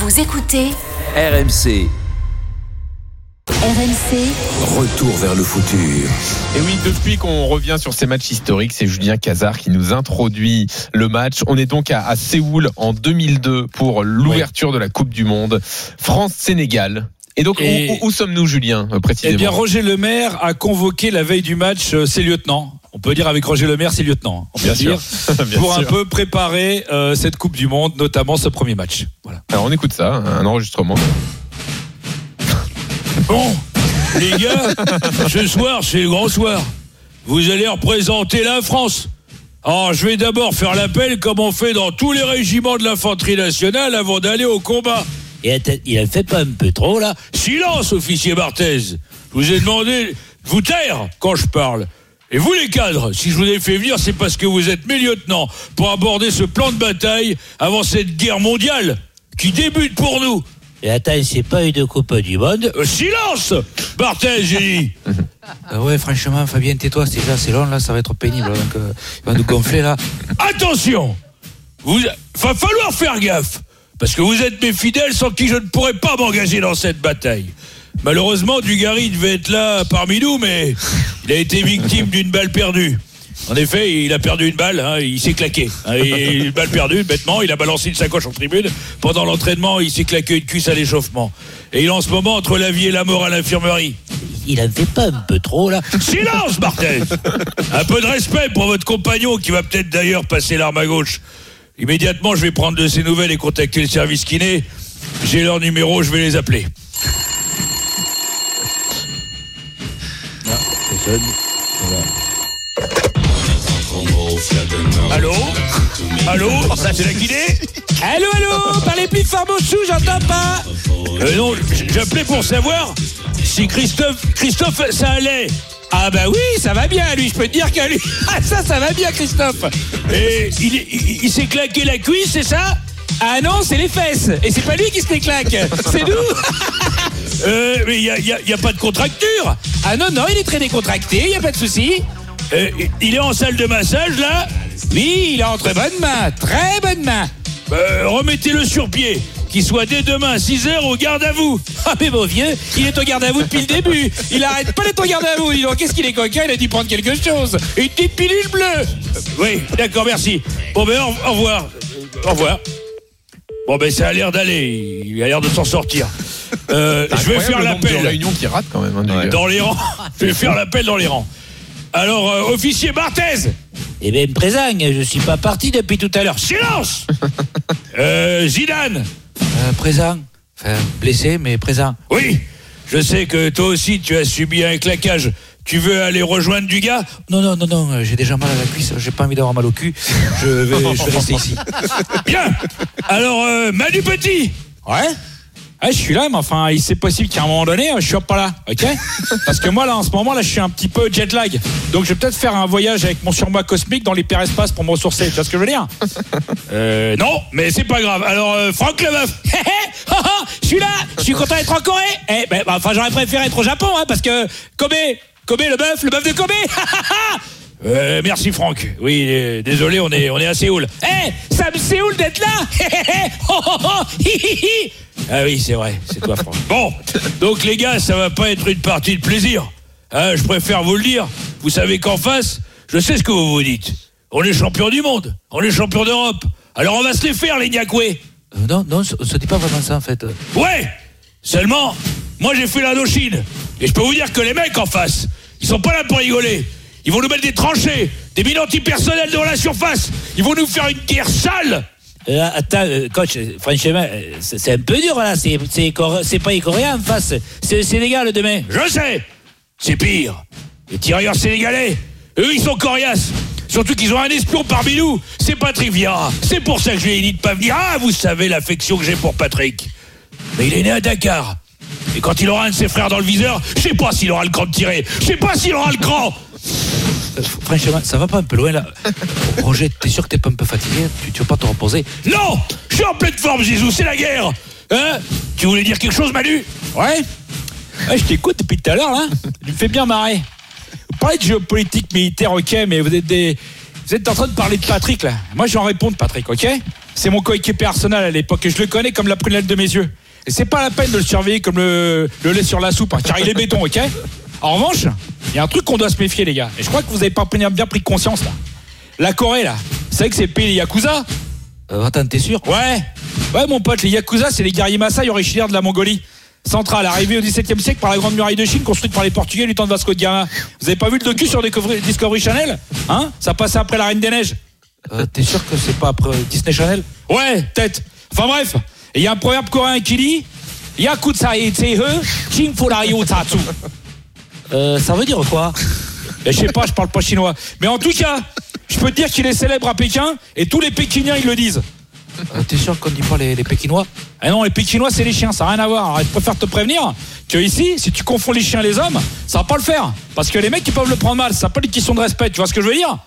Vous écoutez RMC, RMC retour vers le futur. Et oui, depuis qu'on revient sur ces matchs historiques, c'est Julien Cazard qui nous introduit le match. On est donc à, à Séoul en 2002 pour l'ouverture de la Coupe du Monde. France-Sénégal. Et donc, Et- où, où- où sommes-nous, Julien, euh, Eh précisément bien, Roger Lemaire a convoqué la veille du match euh, ses lieutenants. On peut dire avec Roger Lemaire ses lieutenants. On peut Bien dire sûr. Pour un peu préparer euh, cette Coupe du Monde, notamment ce premier match. Voilà. Alors, on écoute ça, un enregistrement. Bon, les gars, ce soir c'est le grand soir. Vous allez représenter la France. Alors, je vais d'abord faire l'appel comme on fait dans tous les régiments de l'infanterie nationale avant d'aller au combat. Et il a fait pas un peu trop là Silence, officier Barthez. Je vous ai demandé de vous taire quand je parle. Et vous les cadres, si je vous ai fait venir, c'est parce que vous êtes mes lieutenants pour aborder ce plan de bataille avant cette guerre mondiale qui débute pour nous. Et attends, c'est pas une coupe du monde Euh, silence Barthez, j'ai dit Euh, ouais, franchement, Fabien, tais-toi, c'est déjà c'est long, là, ça va être pénible. Donc, euh, il va nous gonfler, là. Attention vous, Va falloir faire gaffe Parce que vous êtes mes fidèles sans qui je ne pourrais pas m'engager dans cette bataille. Malheureusement, Dugarry devait être là parmi nous, mais il a été victime d'une balle perdue. En effet, il a perdu une balle, hein, il s'est claqué. Hein, et une balle perdue, bêtement, il a balancé une sacoche en tribune. Pendant l'entraînement, il s'est claqué une cuisse à l'échauffement. Et il est en ce moment entre la vie et la mort à l'infirmerie. Il en fait pas un peu trop là Silence, Barthez Un peu de respect pour votre compagnon qui va peut-être d'ailleurs passer l'arme à gauche. Immédiatement, je vais prendre de ses nouvelles et contacter le service kiné. J'ai leur numéro, je vais les appeler. Allô Allô C'est la kiné Allô, allô Parlez plus fort, Mossou, j'entends pas. Euh, Non, j'appelais pour savoir si Christophe, Christophe, ça allait. Ah, bah oui, ça va bien, lui, je peux te dire qu'à lui. Ah, ça, ça va bien, Christophe. Et il, il- il s'est claqué la cuisse, c'est ça? Ah non, c'est les fesses. Et c'est pas lui qui se les claque, c'est nous Euh, mais il n'y a, y a- y a pas de contracture Ah non, non, il est très décontracté, y a pas de souci. Euh, il est en salle de massage là Oui, il est entre bonnes mains, très bonnes mains. Euh, Remettez-le sur pied, qu'il soit dès demain à 6h au garde à vous. Ah, mais mon vieux, il est au garde à vous depuis le début. Il arrête pas d'être au garde à vous. Qu'est-ce qu'il est coquin, il a dû prendre quelque chose. Une petite pilule bleue. Euh, Oui, d'accord, merci. Bon ben au, au revoir. Au revoir. Bon ben ça a l'air d'aller, il a l'air de s'en sortir. Euh, je vais faire l'appel qui ratent quand même. hein, du dans les rangs. Je vais faire l'appel dans les rangs. Alors, euh, officier Barthez, Eh bien, présent, je suis pas parti depuis tout à l'heure. silence euh, Zidane Euh, présent. Enfin, blessé, mais présent. Oui, je sais que toi aussi tu as subi un claquage. Tu veux aller rejoindre du gars? Non, non, non, non, j'ai déjà mal à la cuisse, j'ai pas envie d'avoir mal au cul. Je vais, je vais rester ici. Bien Alors, euh, Manu Petit Ouais Ouais, je suis là, mais enfin, il c'est possible qu'à un moment donné, euh, je sois pas là, ok Parce que moi, là, en ce moment, là, je suis un petit peu jet lag. Donc, je vais peut-être faire un voyage avec mon surmoi cosmique dans l'hyperespace pour me ressourcer. Tu vois ce que je veux dire Euh, non, mais c'est pas grave. Alors, euh, Franck oh, je suis là, je suis content d'être en Corée. Eh, ben, bah, enfin, j'aurais préféré être au Japon, hein, parce que Kobe, Kobe, le bœuf, le bœuf de Kobe. Euh, Merci Franck. Oui, euh, désolé, on est, on est à Séoul. Eh, ça me Séoul d'être là. Hé, hé, hé, oh, oh, oh. Ah oui, c'est vrai, c'est toi Franck. Bon, donc les gars, ça va pas être une partie de plaisir. Hein, je préfère vous le dire. Vous savez qu'en face, je sais ce que vous vous dites. On est champion du monde, on est champion d'Europe. Alors on va se les faire, les Niakoué. Euh, non, non, ce n'est pas vraiment ça, en fait. Ouais Seulement, moi j'ai fait l'Indochine. Et je peux vous dire que les mecs en face, ils sont pas là pour rigoler. Ils vont nous mettre des tranchées, des mines antipersonnelles devant la surface. Ils vont nous faire une guerre sale. Euh, attends, euh, coach, euh, franchement, c'est un peu dur là. C'est pas les Coréens en face. C'est le Sénégal demain. Je sais C'est pire. Les tirailleurs sénégalais, eux ils sont coriaces. Surtout qu'ils ont un espion parmi nous. C'est Patrick Vieira. C'est pour ça que je lui ai dit de pas venir. Ah, vous savez l'affection que j'ai pour Patrick. Mais il est né à Dakar. Et quand il aura un de ses frères dans le viseur, je sais pas s'il aura le cran de tirer. Je sais pas s'il aura le cran. Euh, franchement, ça va pas un peu loin, là. Roger, t'es sûr que t'es pas un peu fatigué? Tu, veux pas te reposer? Non Je suis en pleine forme, Jésus, c'est la guerre Hein? Tu voulais dire quelque chose, Manu? Ouais? Ouais, je t'écoute depuis tout à l'heure, là. Tu me fais bien marrer. Vous parlez de géopolitique militaire, ok, mais vous êtes des. Vous êtes en train de parler de Patrick, là. Moi, je vais en répondre, Patrick, ok? C'est mon coéquipier personnel à l'époque et je le connais comme la prunelle de mes yeux. Et c'est pas la peine de le surveiller comme le, le lait sur la soupe, hein, car il est béton, ok? En revanche, il y a un truc qu'on doit se méfier, les gars. Et je crois que vous avez pas bien pris conscience là. La Corée là, vous savez que c'est le pays des Yakuza? Euh, attends, t'es sûr? Ouais, ouais, mon pote, les Yakuza, c'est les guerriers Maasai originaires de la Mongolie centrale, arrivés au XVIIe siècle par la Grande Muraille de Chine, construite par les Portugais du temps de Vasco de Gama. Vous avez pas vu le docu sur Discovery, Channel? Hein? Ça passait après la Reine des Neiges. Euh, T'es sûr que c'est pas après Disney Channel? Ouais, peut-être. Enfin bref, il y a un proverbe coréen qui dit Yakutsa e tsehe, ching furayu tatsu. Euh, Ça veut dire quoi? Et je sais pas, je parle pas chinois. Mais en tout cas, je peux te dire qu'il est célèbre à Pékin et tous les Pékiniens ils le disent. Euh, T'es sûr qu'on dit pas les, les Pékinois? Ah non, les Pékinois c'est les chiens, ça n'a rien à voir. Alors, je préfère te prévenir que ici, si tu confonds les chiens et les hommes, ça va pas le faire. Parce que les mecs ils peuvent le prendre mal, ça pas une question de respect, tu vois ce que je veux dire?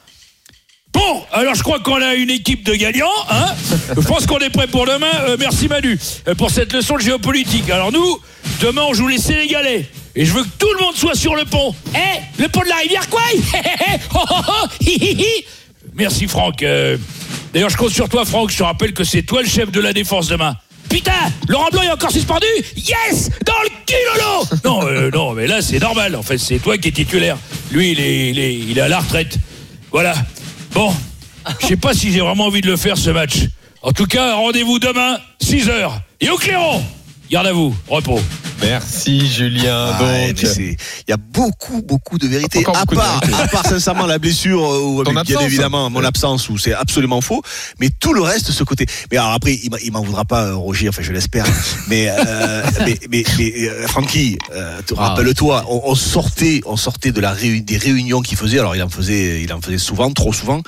Bon, alors je crois qu'on a une équipe de gagnants, hein Je pense qu'on est prêt pour demain. Euh, merci Manu pour cette leçon de géopolitique. Alors nous, demain on joue les Sénégalais. Et je veux que tout le monde soit sur le pont. Eh, le pont de la rivière Kwai Oh, oh, oh, hi, hi, hi. Merci Franck. Euh, D'ailleurs, je compte sur toi Franck. Je te rappelle que c'est toi le chef de la défense demain. Putain, Laurent Blanc est encore suspendu Yes Dans le cul, Lolo Non, euh, non, mais là c'est normal. En fait, c'est toi qui es titulaire. Lui, il est, il est, il est à la retraite. Voilà. Bon, je sais pas si j'ai vraiment envie de le faire ce match. En tout cas, rendez-vous demain, 6h. Et au clairon Garde à vous, repos. Merci Julien. Ah, donc, mais c'est- il y a beaucoup, beaucoup de vérité. À de part, vérité. à part sincèrement la blessure, euh, ou bien absence. évidemment mon absence, où c'est absolument faux. Mais tout le reste, ce côté. Mais alors après, il m'en voudra pas, euh, Roger. Enfin, je l'espère. mais, euh, mais, mais, mais, euh, Francky, euh, te- Ah. rappelle-toi, on, on sortait, on sortait de la réu- des réunions qu'il faisait. Alors, il en faisait, il en faisait souvent, trop souvent.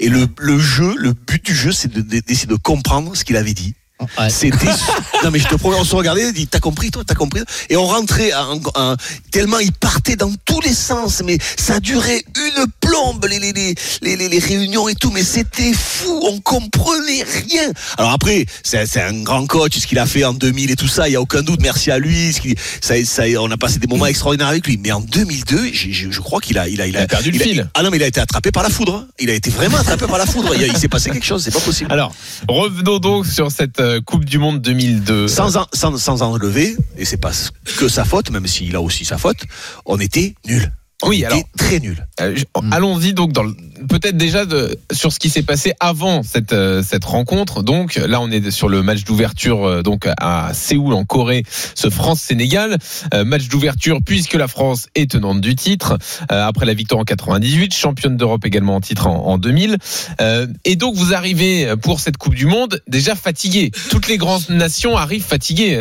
Et le, le jeu, le but du jeu, c'est de- de- d'essayer de comprendre ce qu'il avait dit. Ouais. C'était non mais je te promets, on se regardait, il dit t'as compris toi, t'as compris et on rentrait en- en- tellement il partait dans tous les sens, mais ça durait une plombe les les les les, les- réunions et tout, mais c'était fou, on comprenait rien. Alors après c'est c'est un grand coach, ce qu'il a fait en 2000 et tout ça, il y a aucun doute, merci à lui, ce ça, ça on a passé des moments extraordinaires avec lui, mais en 2002, j'ai- je, je crois qu'il a il a il Il a perdu le fil. Ah non mais il a été attrapé par la foudre, il a été vraiment attrapé par la foudre, il s'est passé quelque chose, c'est pas possible. Alors, revenons donc sur cette euh, Coupe du Monde 2002. sans, en, sans, sans enlever, et c'est pas que sa faute, même s'il a aussi sa faute, on était nuls. On Oui, était alors- très nuls. Euh, Allons-y donc dans le- peut-être déjà sur ce qui s'est passé avant cette euh, cette rencontre. Donc là, on est sur le match d'ouverture euh, donc à Séoul en Corée, ce France-Sénégal, Euh, match d'ouverture puisque la France est tenante du titre après la victoire en 98, championne d'Europe également en titre en, en 2000. Euh, et donc vous arrivez pour cette Coupe du Monde déjà fatigué. Toutes les grandes nations arrivent fatiguées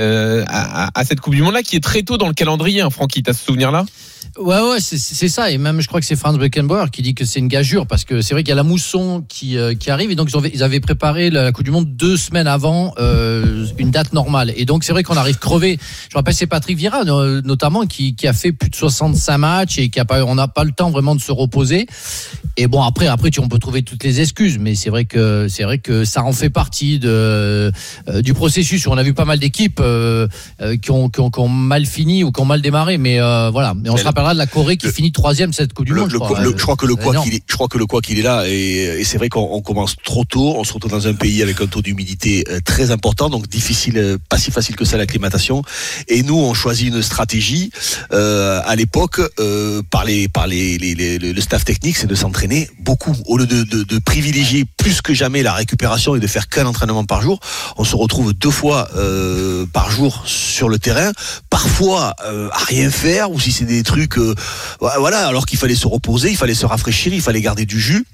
à, cette Coupe du Monde là qui est très tôt dans le calendrier. Hein, Francky, t'as ce souvenir là Ouais, ouais, c'est ça. Et même, je crois que c'est Franz Beckenbauer qui dit que c'est une gageure parce que c'est vrai qu'il y a la mousson qui, euh, qui arrive et donc ils, ont- ils avaient préparé la Coupe du Monde deux semaines avant euh, une date normale. Et donc c'est vrai qu'on arrive crevé. Je me rappelle, c'est Patrick Vieira no- notamment qui, qui a fait plus de 65 matchs et qui a pas, on n'a pas le temps vraiment de se reposer. Et bon, après, après, tu, on peut trouver toutes les excuses, mais c'est vrai que c'est vrai que ça en fait partie de, euh, du processus. On a vu pas mal d'équipes qui, ont, qui, ont, qui ont mal fini ou qui ont mal démarré, mais voilà. Mais on se le- rappellera de la Corée qui le- finit troisième cette Coupe du Le- Monde. le je, quoi- crois. le- je crois que le quoi qu'il je crois que le quoi qu'il est là et, c'est vrai qu'on on commence trop tôt. On se retrouve dans un pays avec un taux d'humidité euh, très important, donc difficile, euh, pas si facile que ça l'acclimatation. Et nous, on choisit une stratégie euh, à l'époque par les par les, le staff technique, c'est de s'entraîner beaucoup au lieu de, privilégier plus que jamais la récupération et de faire qu'un entraînement par jour. On se retrouve deux fois par jour sur le terrain, parfois à rien faire ou si c'est des trucs voilà, alors qu'il fallait se reposer, il fallait se rafraîchir, il fallait garder du jus.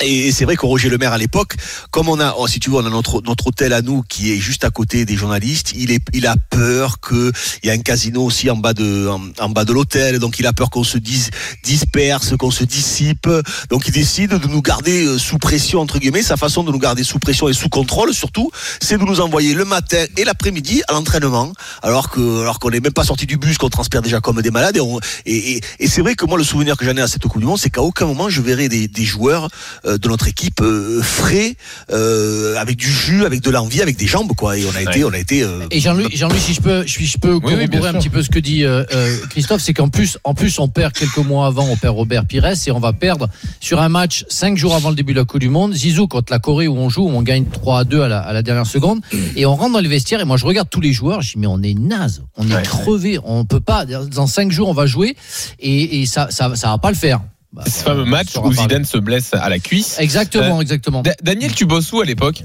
Et c'est vrai que Roger Lemaire à l'époque, comme on a, oh, si tu veux, on a notre notre hôtel à nous qui est juste à côté des journalistes. Il est, il a peur que il y a un casino aussi en bas de en, bas de l'hôtel, donc il a peur qu'on se dis, disperse, qu'on se dissipe. Donc il décide de nous garder euh, sous pression entre guillemets. Sa façon de nous garder sous pression et sous contrôle surtout, c'est de nous envoyer le matin et l'après-midi à l'entraînement, alors que alors qu'on n'est même pas sorti du bus, qu'on transpire déjà comme des malades. Et, et, et, c'est vrai que moi le souvenir que j'en ai à cette Coupe c'est qu'à aucun moment je verrai des, des joueurs de notre équipe euh, frais, euh, avec du jus, avec de l'envie, avec des jambes, quoi. Et on a été, on a été. euh, Et Jean-Louis, Jean-Louis, si je peux, si je peux oui, corroborer un petit peu ce que dit euh, euh, Christophe, c'est qu'en plus, en plus, on perd quelques mois avant, on perd Robert Pires et on va perdre sur un match cinq jours avant le début de la Coupe du Monde. Zizou contre la Corée où on joue, où on gagne 3 à 2 à la, à la dernière seconde et on rentre dans les vestiaires et moi je regarde tous les joueurs, je dis mais on est naze, on est Ouais. crevé, on peut pas. Dans cinq jours on va jouer et, et ça, ça, ça va pas le faire. Bah, Ce fameux match où. Zidane se blesse à la cuisse. Exactement, exactement. Da- Daniel, tu bosses où à l'époque?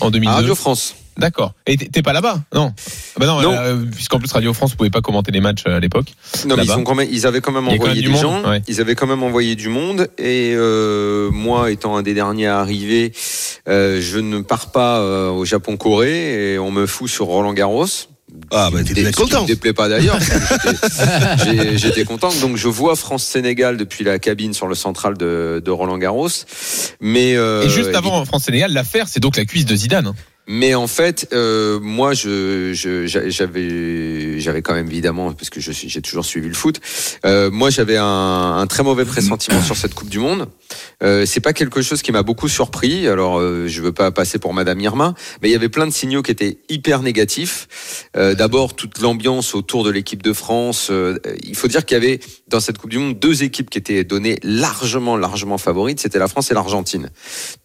En À 2002 Radio France. D'accord. Et t'es pas là-bas? Non. Ah Bah non, Non. euh, puisqu'en plus Radio France pouvait pas commenter les matchs euh, à l'époque. Non, mais ils, ont quand même, ils avaient quand même quand envoyé même des du monde, gens. ouais. Ils avaient quand même envoyé du monde. Et euh, moi, étant un des derniers à arriver, euh, je ne pars pas euh, au Japon-Corée et on me fout sur Roland Garros. Ah, bah, t'es content. déplaît pas d'ailleurs. j'étais- content. Donc je vois France-Sénégal depuis la cabine sur le central de, de Roland Garros. Mais euh, Et juste avant France-Sénégal, l'affaire, c'est donc la cuisse de Zidane. Mais en fait, euh, moi, je, je- j'a- j'avais, j'avais quand même évidemment, parce que j'ai toujours suivi le foot. euh, moi, j'avais un, un très mauvais pressentiment sur cette Coupe du Monde. Euh, c'est pas quelque chose qui m'a beaucoup surpris. Alors, euh, je veux pas passer pour Madame Irma, mais il y avait plein de signaux qui étaient hyper négatifs. Euh, D'abord, toute l'ambiance autour de l'équipe de France. euh, il faut dire qu'il y avait dans cette Coupe du Monde deux équipes qui étaient données largement, largement favorites. C'était la France et l'Argentine.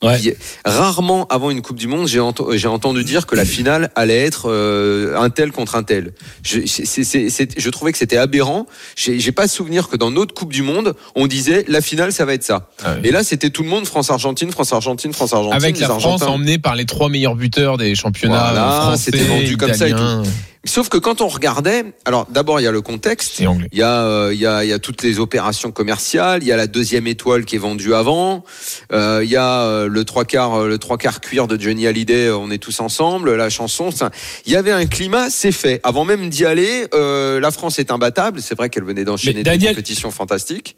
Ouais. Rarement avant une Coupe du Monde, j'ai j'ai entendu dire que la finale allait être euh, un tel contre un tel. Je, trouvais que c'était aberrant. J'ai pas souvenir que dans notre Coupe du Monde, on disait la finale, ça va être ça. Ah oui. Et là, c'était tout le monde France-Argentine, France-Argentine, France-Argentine. Avec la France emmenée par les trois meilleurs buteurs des championnats Voilà, c'était vendu comme ça et italiens Sauf que quand on regardait, alors d'abord il y a le contexte. et. Il y, a, euh, il, y a, il y a toutes les opérations commerciales, il y a la deuxième étoile qui est vendue avant, euh, il y a euh, le trois quarts, le trois quarts cuir de Johnny Hallyday, on est tous ensemble, la chanson. ça- Il y avait un climat, c'est fait. Avant même d'y aller, euh, la France est imbattable. C'est vrai qu'elle venait d'enchaîner des compétitions fantastiques.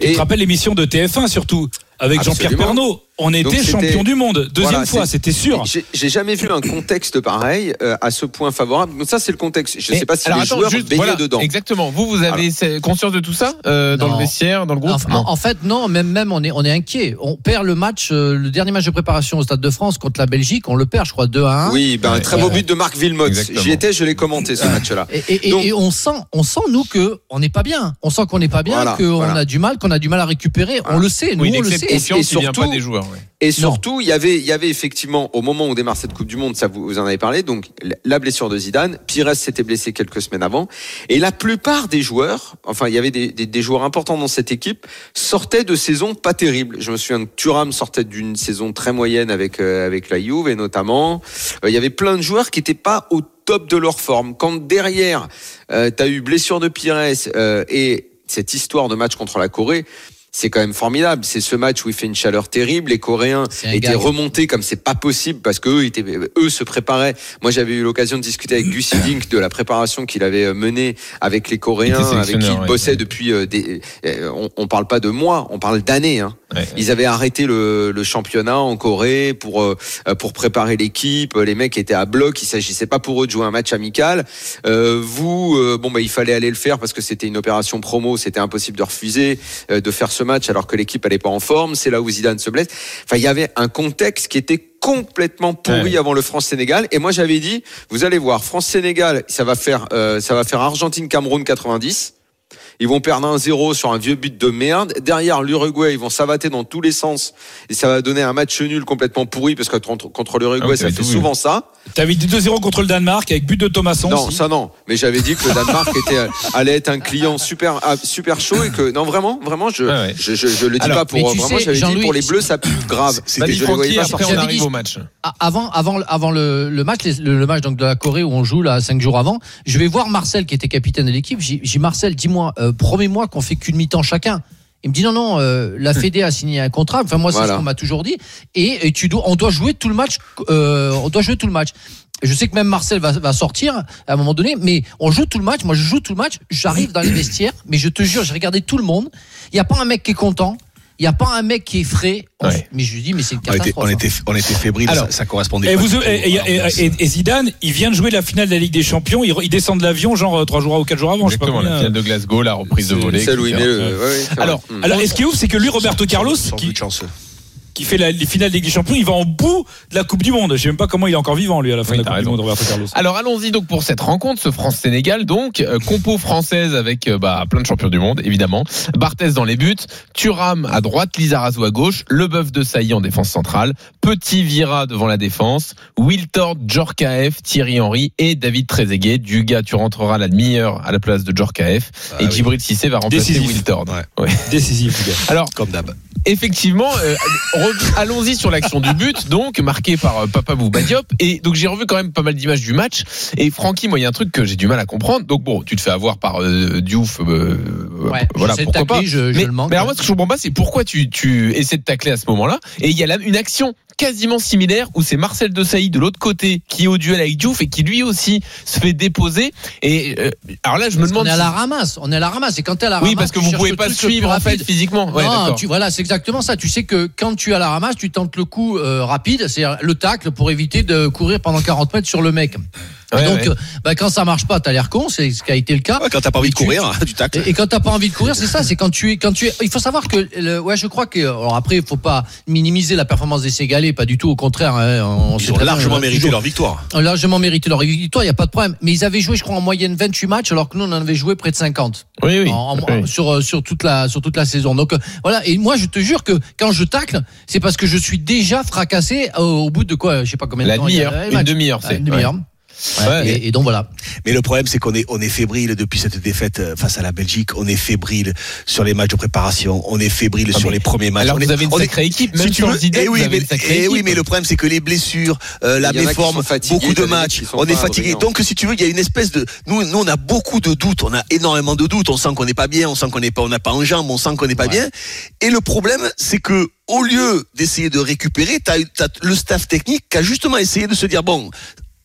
Tu te rappelles l'émission de TF1 surtout avec Jean-Pierre. Pernaud? On était champion du monde. Deuxième Voilà, fois, c'était sûr. J'ai j'ai jamais vu un contexte pareil euh, à ce point favorable. Donc ça, c'est le contexte. Je Mais sais pas si alors les attends, joueurs juste, baignaient voilà, dedans. Exactement. Vous, vous avez conscience de tout ça euh, dans le vestiaire, dans le groupe Non. en, fait, non, même, même on est, on est inquiet. On perd le match, euh, le dernier match de préparation au Stade de France contre la Belgique, on le perd, je crois, 2 à 1. Oui, ben, un Ouais, très beau but de Marc. Exactement. J'y étais, je l'ai commenté ce match-là. Et, et- et- on sent, on sent nous que on n'est pas bien. On sent qu'on n'est pas bien, Voilà, qu'on voilà. a du mal, qu'on a du mal à récupérer. On le sait, nous on le sait. Et surtout- des joueurs. Et surtout, il y avait, il y avait effectivement, au moment où démarre cette Coupe du Monde, ça vous, vous en avez parlé, donc la blessure de Zidane, Pires s'était blessé quelques semaines avant, et la plupart des joueurs, enfin, il y avait des, des- des joueurs importants dans cette équipe, sortaient de saisons pas terribles. Je me souviens que Thuram sortait d'une saison très moyenne avec, euh, avec la Juve, et notamment, euh, il y avait plein de joueurs qui n'étaient pas au top de leur forme. Quand derrière, euh, tu as eu blessure de Pires euh, et cette histoire de match contre la Corée, c'est quand même formidable. C'est ce match où il fait une chaleur terrible. Les Coréens étaient remontés comme c'est pas possible parce que eux, étaient, eux se préparaient. Moi, j'avais eu l'occasion de discuter avec Gus Hiddink de la préparation qu'il avait euh, menée avec les Coréens, avec qui il ouais. bossait depuis euh, des. euh, On, on parle pas de mois, on parle d'années. Hein. Ouais. Ils avaient arrêté le, le championnat en Corée pour euh, pour préparer l'équipe. Les mecs étaient à bloc. Il s'agissait pas pour eux de jouer un match amical. Euh, vous, euh, bon bah il fallait aller le faire parce que c'était une opération promo. C'était impossible de refuser euh, de faire ce match alors que l'équipe allait pas en forme. C'est là où Zidane se blesse. Enfin, il y avait un contexte qui était complètement pourri Ouais. avant le France-Sénégal. Et moi j'avais dit, vous allez voir, France-Sénégal, ça va faire euh, ça va faire Argentine-Cameroun 90. Ils vont perdre un 0 sur un vieux but de merde. Derrière l'Uruguay, ils vont s'avater dans tous les sens. Et ça va donner un match nul complètement pourri parce que contre, contre l'Uruguay, Ah ça fait vu. souvent ça. T'avais dit 2-0 contre le Danemark avec but de Thomasson. Non, aussi. ça non. Mais j'avais dit que le Danemark était, allait être un client super, ah, super chaud et que, non, vraiment, vraiment, je, ouais. je, je, je le dis Alors, pas pour, vraiment, j'avais dit pour les Bleus, ça pue grave. Et je Francky, pas après sortir. on arrive au match. Ah, Avant, avant, avant le, le match, le, le match donc de la Corée où on joue là cinq jours avant, je vais voir Marcel qui était capitaine de l'équipe. J'ai Marcel, dis-moi, euh, promets-moi qu'on fait qu'une mi-temps chacun. Il me dit non non, euh, la Fédé a signé un contrat. Enfin moi c'est Voilà. ce qu'on m'a toujours dit. Et, et tu dois, on doit jouer tout le match. euh, on doit jouer tout le match. Je sais que même Marcel va, va sortir à un moment donné, mais on joue tout le match. Moi, je joue tout le match. J'arrive dans les vestiaires, mais je te jure, j'ai regardé tout le monde. Il n'y a pas un mec qui est content. Il n'y a pas un mec qui est frais. On- Ouais. Mais je lui dis, mais c'est une On était, catastrophe. on était, on était fébrile, Alors, ça, ça correspondait Et, pas vous, tout et, et- et- et Zidane, il vient de jouer la finale de la Ligue des Champions. Il, descend de l'avion, genre 3 jours ou 4 jours avant. Je sais pas Exactement, la finale de Glasgow, la reprise de volée. Celle où il ouais, Alors. Mm. alors est-ce qu'il est ouf, c'est que lui, Roberto Carlos, Sans qui. Qui fait la, les finales de Ligue des Champions, il va en bout de la Coupe du Monde. Je sais même pas comment il est encore vivant lui à la fin Oui, de la Coupe du. Monde, Roberto Carlos. Alors allons-y donc pour cette rencontre, ce France-Sénégal, donc euh, compo française avec euh, bah, plein de champions du monde, évidemment. Barthez dans les buts, Thuram à droite, Lizarazu à gauche, Leboeuf de Sailly en défense centrale, Petit Vira devant la défense, Wiltord, Djorkaeff, Thierry Henry et David Trezeguet. Duga, tu rentreras la demi-heure à la place de Djorkaeff Ah et oui. Djibril Cissé va remplacer Décisif. Wiltord. Ouais. Ouais. Décisif, les gars. Alors Comme d'hab. effectivement, euh, allons-y sur l'action du but, donc marqué par euh, Papa Bouba Diop. Et donc j'ai revu quand même pas mal d'images du match. Et Francky, moi, il y a un truc que j'ai du mal à comprendre. Donc bon, tu te fais avoir par euh, Diouf, euh, Ouais, voilà, pourquoi pas. je- je mais, le manque, mais alors moi, ce que je comprends pas, c'est pourquoi tu, tu essaies de tacler à ce moment-là. Et il y a là une action quasiment similaire où c'est Marcel Desailly de l'autre côté qui est au duel avec Diouf et qui lui aussi se fait déposer. Et euh, alors là, je me Parce demande. est à la ramasse, on est à la ramasse. Et quand t'es à la ramasse, Oui, parce que vous pouvez pas suivre en fait physiquement. Ouais, non, tu, voilà, c'est exactement ça. Tu sais que quand tu es à la ramasse, tu tentes le coup euh, rapide, c'est le tacle pour éviter de courir pendant 40 mètres sur le mec. Ouais, donc, ouais. euh, bah, quand ça marche pas, t'as l'air con, c'est ce qui a été le cas. Ouais, quand t'as pas envie de tu- courir, tu tacles. Et, et quand t'as pas envie de courir, c'est ça. C'est quand tu es, quand tu es. Il faut savoir que, le- ouais, je crois que. Alors après, il faut pas minimiser la performance des Sénégalais, pas du tout. Au contraire, hein, on Ils ont très bien, largement mérité toujours- leur victoire. ont largement mérité leur victoire, il y a pas de problème. Mais ils avaient joué, je crois, en moyenne 28 matchs, alors que nous, on en avait joué près de 50 Oui, oui. en- en- Oui. sur euh, sur toute la sur toute la saison. Donc euh, voilà. Et moi, je te jure que quand je tacle, c'est parce que je suis déjà fracassé au, au bout de quoi, je sais pas combien de La temps. il y a- demi-heure, les une demi-heure, Ah, c'est. Une demi-heure. Ouais. Et, et donc voilà. Mais le problème, c'est qu'on est, on est fébrile depuis cette défaite euh, face à la Belgique. On est fébrile sur les matchs de préparation. On est fébrile Ah, sur mais- les premiers matchs. Alors on vous est- avez une on est- sacrée équipe, si même tu sans veux, Zidane, eh oui, vous avez mais, une sacrée eh oui, mais le problème, c'est que les blessures, euh, la méforme, beaucoup de matchs, on est fatigué. Donc, si tu veux, il y a une espèce de, nous, nous, on a beaucoup de doutes. On a énormément de doutes. On sent qu'on n'est pas bien. On sent qu'on n'est pas, on n'a pas en jambes. On sent qu'on n'est pas bien. Et le problème, c'est que, au lieu d'essayer de récupérer, t'as, t'as le staff technique qui a justement essayé de se dire, bon,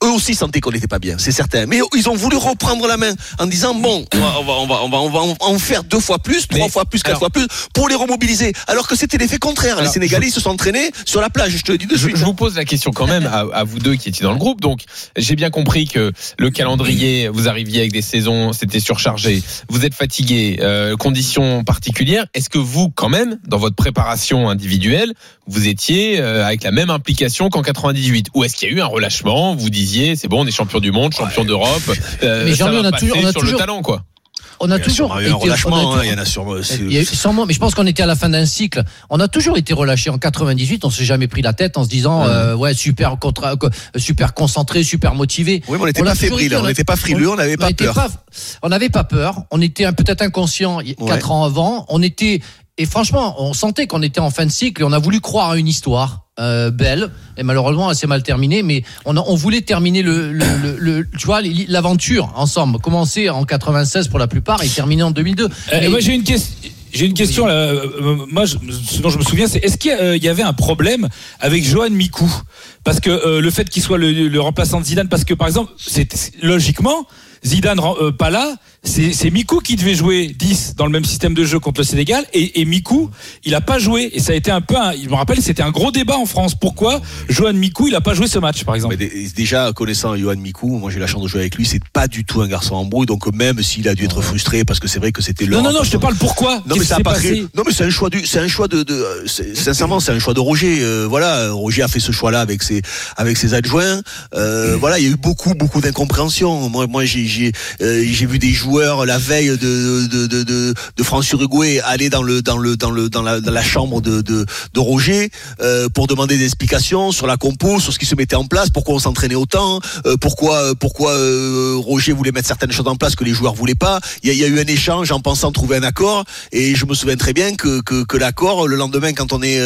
eux aussi sentaient qu'on n'était pas bien, c'est certain. Mais ils ont voulu reprendre la main en disant bon, on va, on va, on va, on va, on va en- faire deux fois plus, trois Mais, fois plus, quatre alors- fois plus pour les remobiliser. Alors que c'était l'effet contraire. les Sénégalais, se sont entraînés sur la plage. Je te le dis de Je, suite. je vous pose la question quand même à, à vous deux qui étiez dans le groupe. Donc, j'ai bien compris que le calendrier, vous arriviez avec des saisons, c'était surchargé. Vous êtes fatigué, euh, conditions particulières. Est-ce que vous, quand même, dans votre préparation individuelle, vous étiez euh, avec la même implication qu'en 98 Ou est-ce qu'il y a eu un relâchement? Vous disiez, c'est bon, on est champion du monde, champion d'Europe. euh, Mais Jean-Louis, va on a toujours- on a sur toujours- le talent, quoi. On a Il y a toujours été, un on a relâchement. hein, toujours- Il y en a sûrement. mais je pense qu'on était à la fin d'un cycle. On a toujours été relâché en 98. On s'est jamais pris la tête en se disant, euh, ouais, super contra- co- super concentré, super motivé. Oui, mais on n'était pas fébrile, on n'était pas frileux, on n'avait pas peur. pas- on n'avait pas peur. On était peut-être inconscient Ouais. quatre ans avant. On était et franchement, on sentait qu'on était en fin de cycle et on a voulu croire à une histoire. euh, belle et malheureusement elle s'est mal terminée mais on, a- on voulait terminer le, le, le- le- tu vois l'aventure ensemble commencer en 96 pour la plupart et terminer en 2002 Euh, Mais- moi j'ai une question. J'ai une question là. Euh, moi, je- ce dont je me souviens, c'est est-ce qu'il y, euh, avait un problème avec Johan Mikou Parce que euh, le fait qu'il soit le, le remplaçant de Zidane, parce que par exemple, c'est logiquement Zidane euh, pas là, c'est Mikou qui devait jouer 10 dans le même système de jeu contre le Sénégal, et, et Mikou, il a pas joué, et ça a été un peu, un, je me rappelle, c'était un gros débat en France. Pourquoi Johan Mikou, il a pas joué ce match, par exemple Mais déjà, connaissant Johan Mikou, moi j'ai la chance de jouer avec lui, c'est pas du tout un garçon en brouille, donc même s'il a dû être frustré parce que c'est vrai que c'était le Non, non, non, je te parle pourquoi Non mais ça pas créé. Non mais c'est un choix du, c'est un choix de, de sincèrement c'est un choix de Roger. euh, voilà, Roger a fait ce choix-là avec ses avec ses adjoints. Euh, voilà, il y a eu beaucoup beaucoup d'incompréhension. Moi moi j'ai j'ai euh, j'ai vu des joueurs la veille de de de de, de France Uruguay aller dans le dans le dans le dans la, dans la chambre de de, de Roger euh, pour demander des explications sur la compo, sur ce qui se mettait en place, pourquoi on s'entraînait autant, euh, pourquoi pourquoi euh, Roger voulait mettre certaines choses en place que les joueurs voulaient pas. Il y a, eu un échange en pensant trouver un accord et je me souviens très bien que que, l'accord le lendemain quand on est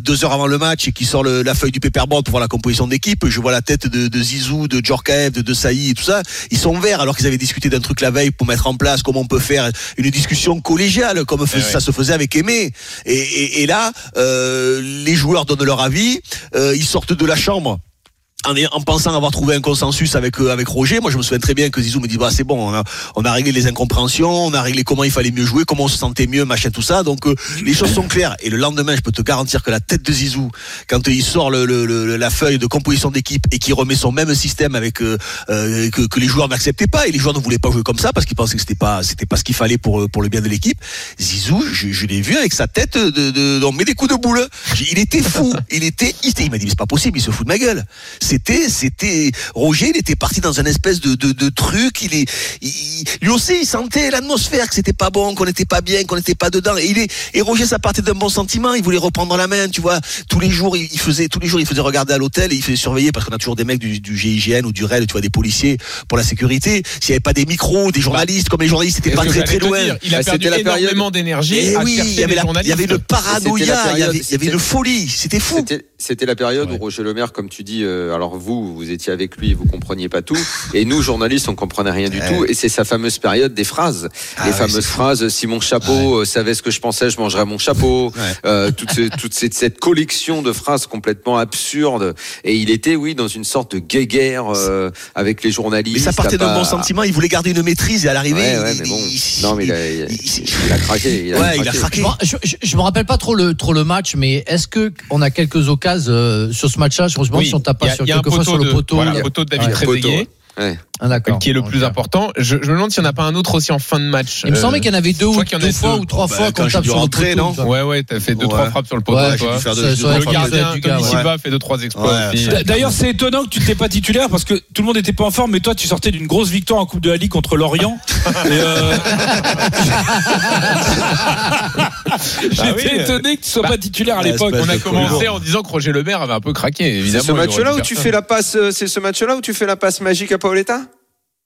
deux heures avant le match et qu'il sort la feuille du paperboard pour voir la composition d'équipe, je vois la tête de, Zizou, de Djorkaeff, de, de et tout ça. Ils sont verts alors qu'ils avaient discuté d'un truc la veille pour mettre en place comment on peut faire une discussion collégiale comme fais- ça se faisait avec Aimé. Et, et, et là, euh, les joueurs donnent leur avis, euh, ils sortent de la chambre en, en pensant avoir trouvé un consensus avec euh, avec Roger. Moi, je me souviens très bien que Zizou me dit bah c'est bon, on a, on a réglé les incompréhensions, on a réglé comment il fallait mieux jouer, comment on se sentait mieux, machin tout ça. Donc euh, les choses sont claires. Et le lendemain, je peux te garantir que la tête de Zizou, quand il sort le, le- le- la feuille de composition d'équipe et qu'il remet son même système avec euh, euh, que, que les joueurs n'acceptaient pas et les joueurs ne voulaient pas jouer comme ça parce qu'ils pensaient que c'était pas c'était pas ce qu'il fallait pour euh, pour le bien de l'équipe. Zizou, je, je l'ai vu avec sa tête de, de, on met des coups de boule. Il était fou, il était, il, il m'a dit mais c'est pas possible, il se fout de ma gueule. C'était, c'était Roger, il était parti dans un espèce de, de, de truc. Il est, il- lui aussi, il sentait l'atmosphère que c'était pas bon, qu'on n'était pas bien, qu'on n'était pas dedans. Et il est, et Roger, ça partait d'un bon sentiment. Il voulait reprendre la main, tu vois. Tous les jours, il faisait, tous les jours, il faisait regarder à l'hôtel et il faisait surveiller parce qu'on a toujours des mecs du, du GIGN ou du REL, tu vois, des policiers pour la sécurité. S'il y avait pas des micros, des journalistes, comme les journalistes étaient C'est pas très très loin. dire. Il a Bah, perdu la énormément d'énergie Eh oui, il y avait, la- il y journalistes. avait une paranoïa, il y avait, il y avait une folie, c'était fou. C'était- C'était la période où Roger Le Maire, comme tu dis, euh, alors vous, vous étiez avec lui, vous compreniez pas tout, et nous, journalistes, on comprenait rien du Ouais. tout. Et c'est sa fameuse période des phrases, Ah les ouais, fameuses phrases. Si mon chapeau euh, savait ce que je pensais, je mangerais mon chapeau. Ouais. Euh, toute, ce- toute cette, cette collection de phrases complètement absurdes. Et il était, oui, dans une sorte de guéguerre euh, avec les journalistes. Mais ça partait à d'un bon pas- sentiment, il voulait garder une maîtrise et à l'arrivée. Ouais, ouais, il- mais bon. il- Non, mais il a, il, il- il a craqué. Il a Ouais, il a craqué. craqué. Bon, je, je, je me rappelle pas trop le trop le match, mais est-ce que on a quelques occasions euh, sur ce match-là? Demande Oui, si on tape pas a- sur y a un poteau sur le de- poteau. voilà, de David Ouais. Trezeguet, Poteau, ouais. Ah, qui est le plus important. Je, je me demande s'il n'y en a pas un autre aussi en fin de match. Il me semblait qu'il y en avait deux ou deux fois ou trois Bah, fois quand tape sur le non. Ouais, ouais, t'as fait deux, Ouais. trois frappes sur le poteau, Le gardien, Tommy. Silva, fait deux, trois exploits D'ailleurs, c'est étonnant que tu t'es pas titulaire parce que tout le monde n'était pas en forme, mais toi, tu sortais d'une grosse victoire en Coupe de la Ligue contre Lorient. Euh, J'étais Ah oui. étonné que tu sois Bah, pas titulaire à ouais, l'époque. On a commencé en disant que Roger Le Maire avait un peu craqué, C'est évidemment. ce match-là où tu fais la passe, euh, c'est ce match-là où tu fais la passe magique à Paoletta?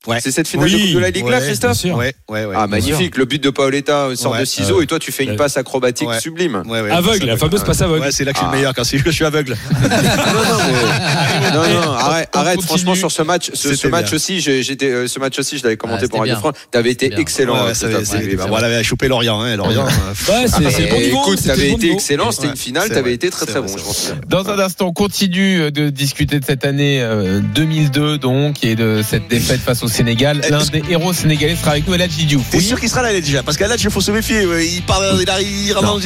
Ouais. C'est cette finale de Oui, Coupe de la Ligue là, ouais, Christophe sûr. Ouais, ouais, ouais. Ah magnifique, le but de Paoletta, une sorte Ouais. de ciseau, et toi tu fais une passe acrobatique Ouais. sublime. Ouais, ouais, Aveugle, la fameuse passe aveugle. Ouais, c'est là que je suis Ah. le meilleur quand je suis aveugle. non, non, mais- non, non, arrête. Franchement, sur ce match, ce, match bien. aussi, j'ai- j'étais, euh, ce match aussi, je l'avais commenté Ah, pour Radio. France. T'avais été excellent. Hein, Christophe. bah, voilà, a chopé Lorient, hein, Lorient. euh, Ouais, c'est bon niveau. écoute, c'était le t'avais été excellent, c'était une finale, t'avais été très très bon, c'est je pense. Dans un instant, on continue de discuter de cette année euh, 2002, donc, et de cette défaite face au Sénégal. L'un des héros sénégalais sera avec nous, El Hadji Diouf. T'es Oui. sûr qu'il sera là déjà? Parce là, il faut se méfier. ouais, Il parle, il arrive, dans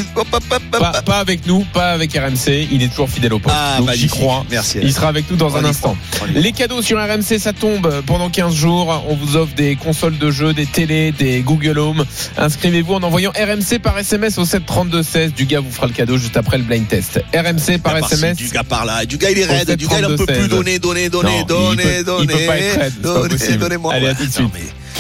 Pas, pas avec nous, pas avec RMC. Il est toujours fidèle au poste. Ah, donc j'y crois. Merci. Il sera avec nous dans On un instant. Les cadeaux sur RMC, ça tombe pendant 15 jours. On vous offre des consoles de jeux, des télés, des Google Home. Inscrivez-vous en envoyant RMC par SMS au 732-16. Du gars vous fera le cadeau juste après le blind test. RMC par Ah, SMS. Du gars par là. Du gars, il est raide. Du gars, il en peut 732-16. plus donner, donner, donner, donner, donner. peut pas être raide, c'est pas donner, Donnez-moi. Allez, à tout de suite.